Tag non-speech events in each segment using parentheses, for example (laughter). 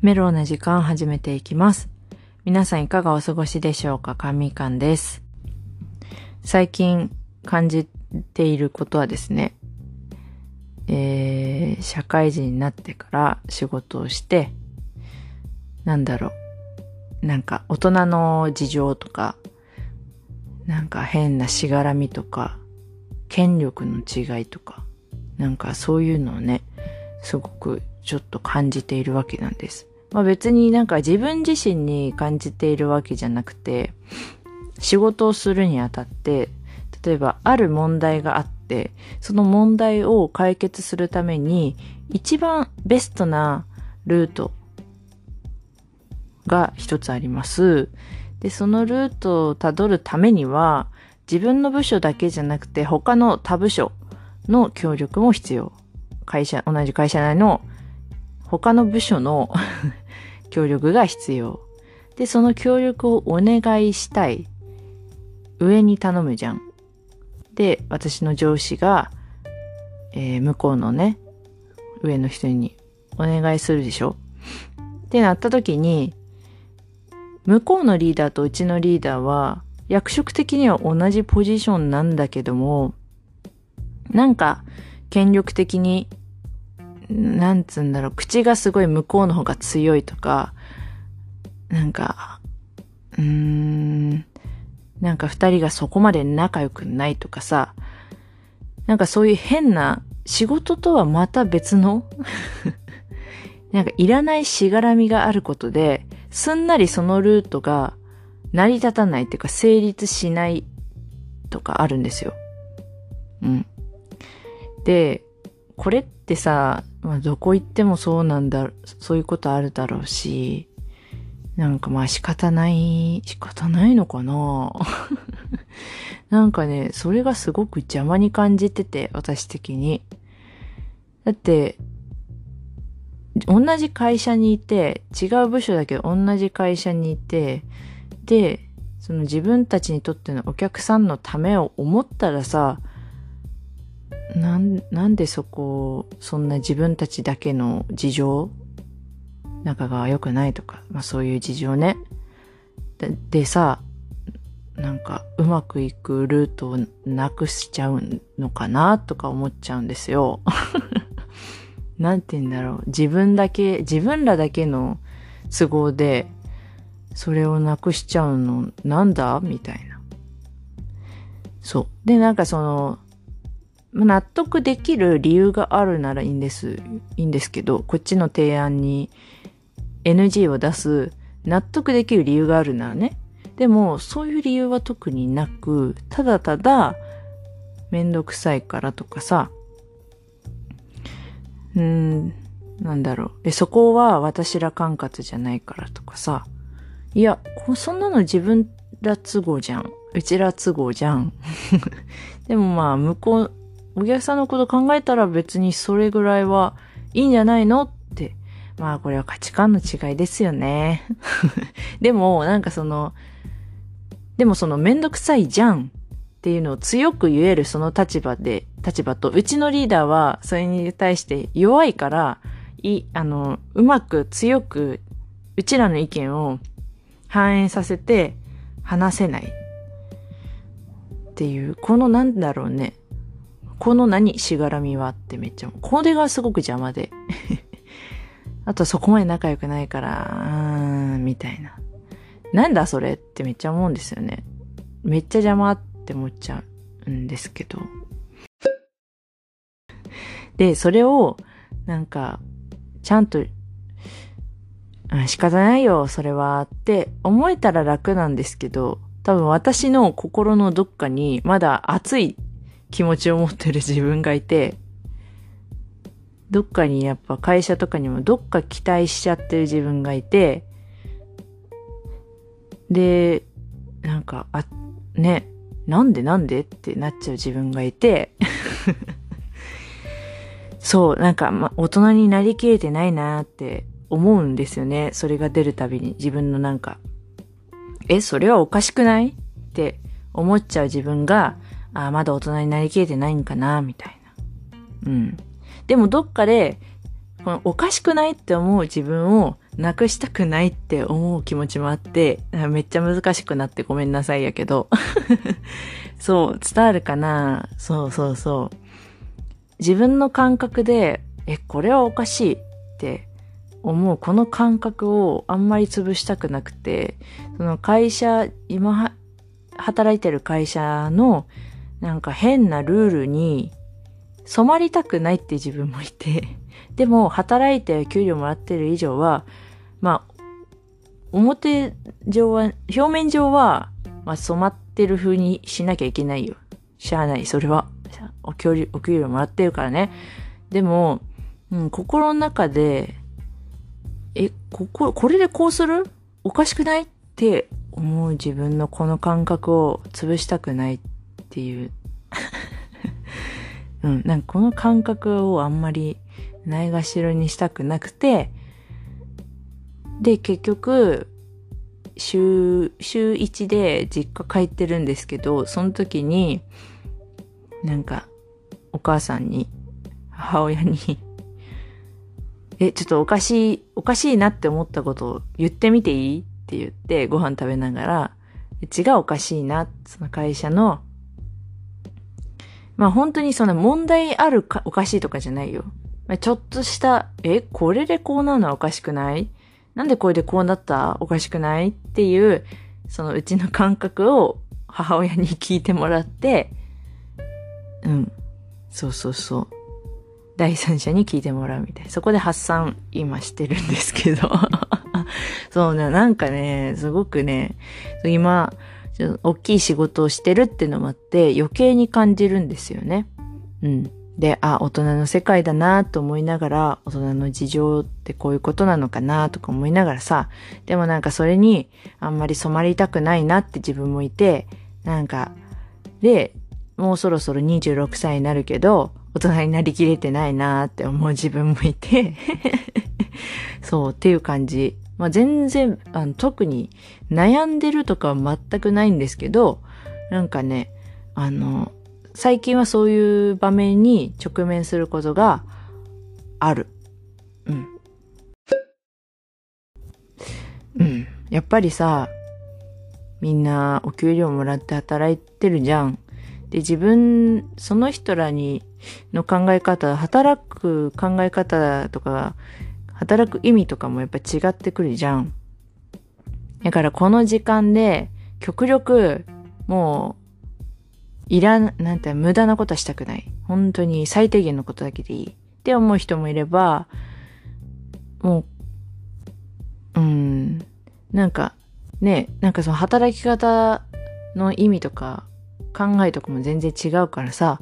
メロウな時間始めていきます。皆さんいかがお過ごしでしょうか？神官です。最近感じていることはですね、えー、社会人になってから仕事をして、なんだろう、なんか大人の事情とか、なんか変なしがらみとか、権力の違いとか、なんかそういうのをね、すごくちょっと感じているわけなんです。まあ別になんか自分自身に感じているわけじゃなくて、仕事をするにあたって、例えばある問題があって、その問題を解決するために、一番ベストなルートが一つあります。で、そのルートをたどるためには、自分の部署だけじゃなくて他の他部署の協力も必要。会社、同じ会社内の他の部署の (laughs) 協力が必要。で、その協力をお願いしたい。上に頼むじゃん。で、私の上司が、えー向こうのね、上の人にお願いするでしょってなった時に、向こうのリーダーとうちのリーダーは、役職的には同じポジションなんだけども、なんか、権力的に、なんつうんだろう、口がすごい向こうの方が強いとか、なんか、うーん、なんか二人がそこまで仲良くないとかさ、なんかそういう変な仕事とはまた別の (laughs) なんかいらないしがらみがあることで、すんなりそのルートが成り立たないっていうか成立しないとかあるんですよ。うん。で、これってさ、まあ、どこ行ってもそうなんだ、そういうことあるだろうし、なんかまあ仕方ない、仕方ないのかな？(laughs) なんかね、それがすごく邪魔に感じてて、私的に。だって、同じ会社にいて、違う部署だけど同じ会社にいて、で、その自分たちにとってのお客さんのためを思ったらさ、なん、なんでそこ、そんな自分たちだけの事情仲が良くないとか、まあそういう事情ね。ででさ、なんかうまくいくルートをなくしちゃうのかなとか思っちゃうんですよ。(laughs) なんて言うんだろう。自分だけ、自分らだけの都合で、それをなくしちゃうの、なんだ？みたいな。そう。で、なんかその、納得できる理由があるならいいんです、いいんですけど、こっちの提案に NG を出す納得できる理由があるならね。でも、そういう理由は特になく、ただただ、めんどくさいからとかさ、うーん、なんだろう。え、そこは私ら管轄じゃないからとかさ、いや、そんなの自分ら都合じゃん。うちら都合じゃん。(laughs) でもまあ、向こう、お客さんのこと考えたら別にそれぐらいはいいんじゃないのって。まあ、これは価値観の違いですよね。(laughs) でも、なんかその、でもそのめんどくさいじゃんっていうのを強く言えるその立場で、立場と、うちのリーダーはそれに対して弱いから、い、あの、うまく強く、うちらの意見を反映させて話せない。っていう、このなんだろうね。この何しがらみはってめっちゃ、これがすごく邪魔で。(laughs) あとそこまで仲良くないから、みたいな。なんだそれってめっちゃ思うんですよね。めっちゃ邪魔って思っちゃうんですけど。で、それを、なんか、ちゃんと、仕方ないよ、それは、って思えたら楽なんですけど、多分私の心のどっかにまだ熱い気持ちを持ってる自分がいて、どっかにやっぱ会社とかにもどっか期待しちゃってる自分がいて、で、なんか、あ、ね、なんでなんでってなっちゃう自分がいて、(laughs) そう、なんか、ま、大人になりきれてないなって思うんですよね。それが出るたびに自分のなんか、え、それはおかしくない？って思っちゃう自分が、あ、まだ大人になりきれてないんかな、みたいな。うん。でもどっかで、このおかしくないって思う自分をなくしたくないって思う気持ちもあって、(laughs) めっちゃ難しくなってごめんなさいやけど。(laughs) そう、伝わるかな？そうそうそう。自分の感覚で、え、これはおかしいって思う、この感覚をあんまり潰したくなくて、その会社、今働いてる会社のなんか変なルールに染まりたくないって自分もいて、(laughs) でも働いて給料もらってる以上は、まあ、表上は、表面上は、まあ染まってる風にしなきゃいけないよ。しゃあない、それは。お給料、お給料もらってるからね。でも、うん、心の中で、え、ここ、これでこうする？おかしくない？って思う自分のこの感覚を潰したくないっっていう。(laughs) うん、なんかこの感覚をあんまりないがしろにしたくなくて、で、結局、週、週1で実家帰ってるんですけど、その時に、なんか、お母さんに、母親に、え、ちょっとおかしい、おかしいなって思ったことを言ってみていい？って言ってご飯食べながら、違うおかしいな、その会社の、まあ本当にその問題あるかおかしいとかじゃないよ。まあ、ちょっとした、え、これでこうなるのはおかしくない？なんでこれでこうなったおかしくない？っていう、そのうちの感覚を母親に聞いてもらって、うん。そうそうそう。第三者に聞いてもらうみたいな。そこで発散今してるんですけど。(laughs) そうね、なんかね、すごくね、今、大きい仕事をしてるってのもあって余計に感じるんですよね。うん。で、あ、大人の世界だなと思いながら、大人の事情ってこういうことなのかなとか思いながらさ、でもなんかそれにあんまり染まりたくないなって自分もいて、なんか、で、もうそろそろ26歳になるけど、大人になりきれてないなって思う自分もいて、(laughs) そうっていう感じ。まあ、全然あの、特に悩んでるとかは全くないんですけど、なんかね、あの、最近はそういう場面に直面することがある。うん。うん。やっぱりさ、みんなお給料もらって働いてるじゃん。で、自分、その人らに、の考え方、働く考え方とか、働く意味とかもやっぱ違ってくるじゃん。だからこの時間で、極力、もう、いらん、なんて、無駄なことはしたくない。本当に最低限のことだけでいい。って思う人もいれば、もう、うん、なんか、ね、なんかその働き方の意味とか、考えとかも全然違うからさ、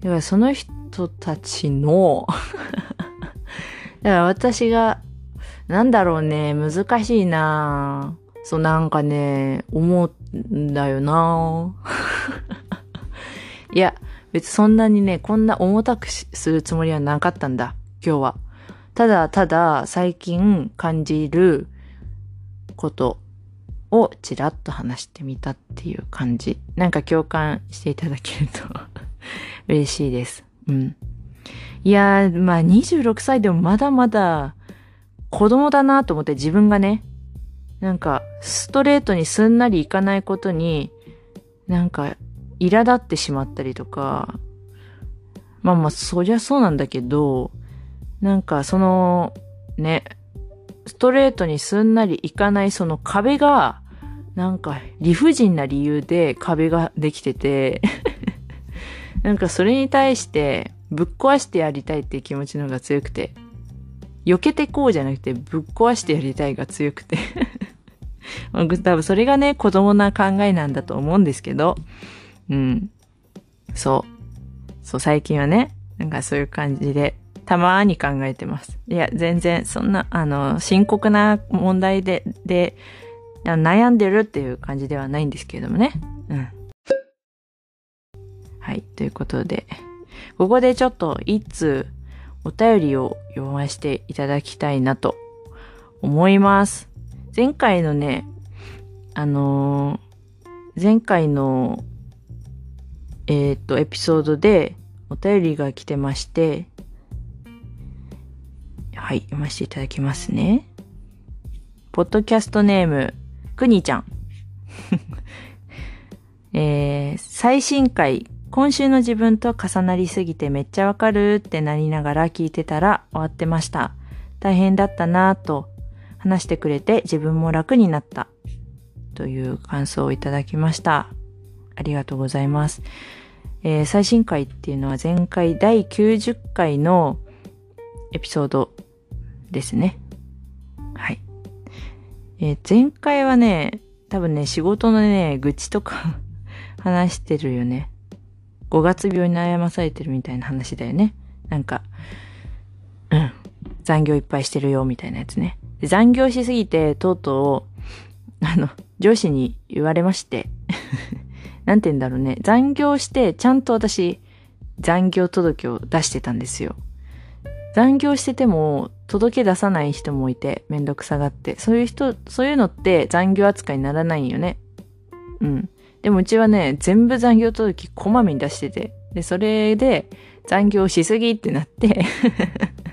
だからその人たちのだから私が、なんだろうね、難しいなそうなんかね、思うんだよな (laughs) いや、別にそんなにね、こんな重たくするつもりはなかったんだ、今日は。ただただ最近感じることをちらっと話してみたっていう感じ。なんか共感していただけると (laughs) 嬉しいです。うん。いやー、まあ26歳でもまだまだ子供だなと思って自分がね、なんかストレートにすんなりいかないことに、なんか苛立ってしまったりとか、まあまあそりゃそうなんだけど、なんかその、ね、ストレートにすんなりいかないその壁が、なんか理不尽な理由で壁ができてて、(laughs) なんかそれに対してぶっ壊してやりたいっていう気持ちの方が強くて、避けてこうじゃなくてぶっ壊してやりたいが強くて。(laughs) 多分それがね、子供な考えなんだと思うんですけど、うん。そう。そう、最近はね、なんかそういう感じで、たまーに考えてます。いや、全然、そんな、あの、深刻な問題で、で、悩んでるっていう感じではないんですけれどもね。うん。はい、ということで、ここでちょっと一通お便りを読ませていただきたいなと思います。前回のね、あのー前回の、えっ、と、エピソードでお便りが来てまして、はい、読ませていただきますね。ポッドキャストネーム、くにちゃん。(laughs) えー、最新回、今週の自分と重なりすぎてめっちゃわかるってなりながら聞いてたら終わってました。大変だったなぁと話してくれて自分も楽になった。という感想をいただきました。ありがとうございます。えー、最新回っていうのは前回第90回のエピソードですね。はい。えー、前回はね、多分ね、仕事のね、愚痴とか (laughs) 話してるよね。5月病に悩まされてるみたいな話だよね。なんか、うん。残業いっぱいしてるよ、みたいなやつね。残業しすぎて、とうとう、あの、上司に言われまして。(laughs) なんて言うんだろうね。残業して、ちゃんと私、残業届を出してたんですよ。残業してても、届け出さない人もいて、めんどくさがって。そういう人、そういうのって残業扱いにならないんよね。うん。でもうちはね、全部残業届こまめに出してて。で、それで残業しすぎってなって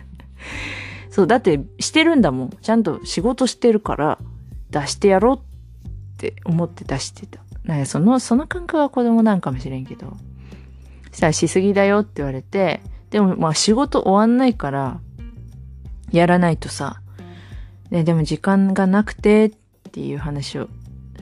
(laughs) そう、だってしてるんだもん。ちゃんと仕事してるから出してやろうって思って出してた。なんかその、その感覚は子供なんかもしれんけど。そしたらしすぎだよって言われて、でもまあ仕事終わんないから、やらないとさ、ね、でも時間がなくてっていう話を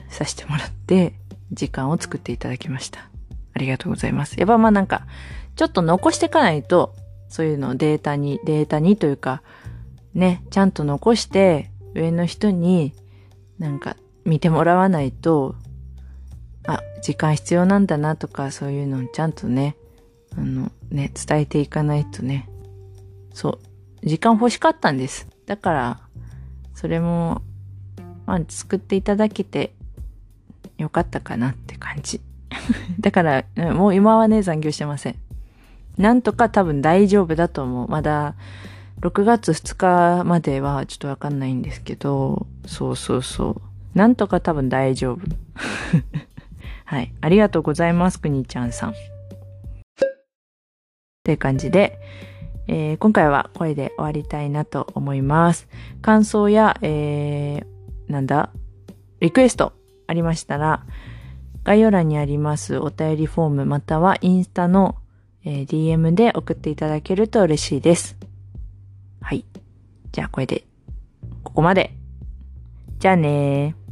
させてもらって、時間を作っていただきました。ありがとうございます。やっぱまあなんか、ちょっと残していかないと、そういうのをデータに、データにというか、ね、ちゃんと残して、上の人になんか見てもらわないと、あ、時間必要なんだなとか、そういうのをちゃんとね、あの、ね、伝えていかないとね、そう、時間欲しかったんです。だから、それも、まあ、作っていただけてよかったかなって感じ。(laughs) だから、もう今はね、残業してません。なんとか多分大丈夫だと思う。まだ、6月2日まではちょっとわかんないんですけど、そうそうそう。なんとか多分大丈夫。(laughs) はい。ありがとうございます、くにちゃんさん。という感じで、えー、今回はこれで終わりたいなと思います。感想や、えー、なんだ、リクエストありましたら、概要欄にありますお便りフォームまたはインスタの、DM で送っていただけると嬉しいです。はい。じゃあこれで、ここまで。じゃあねー。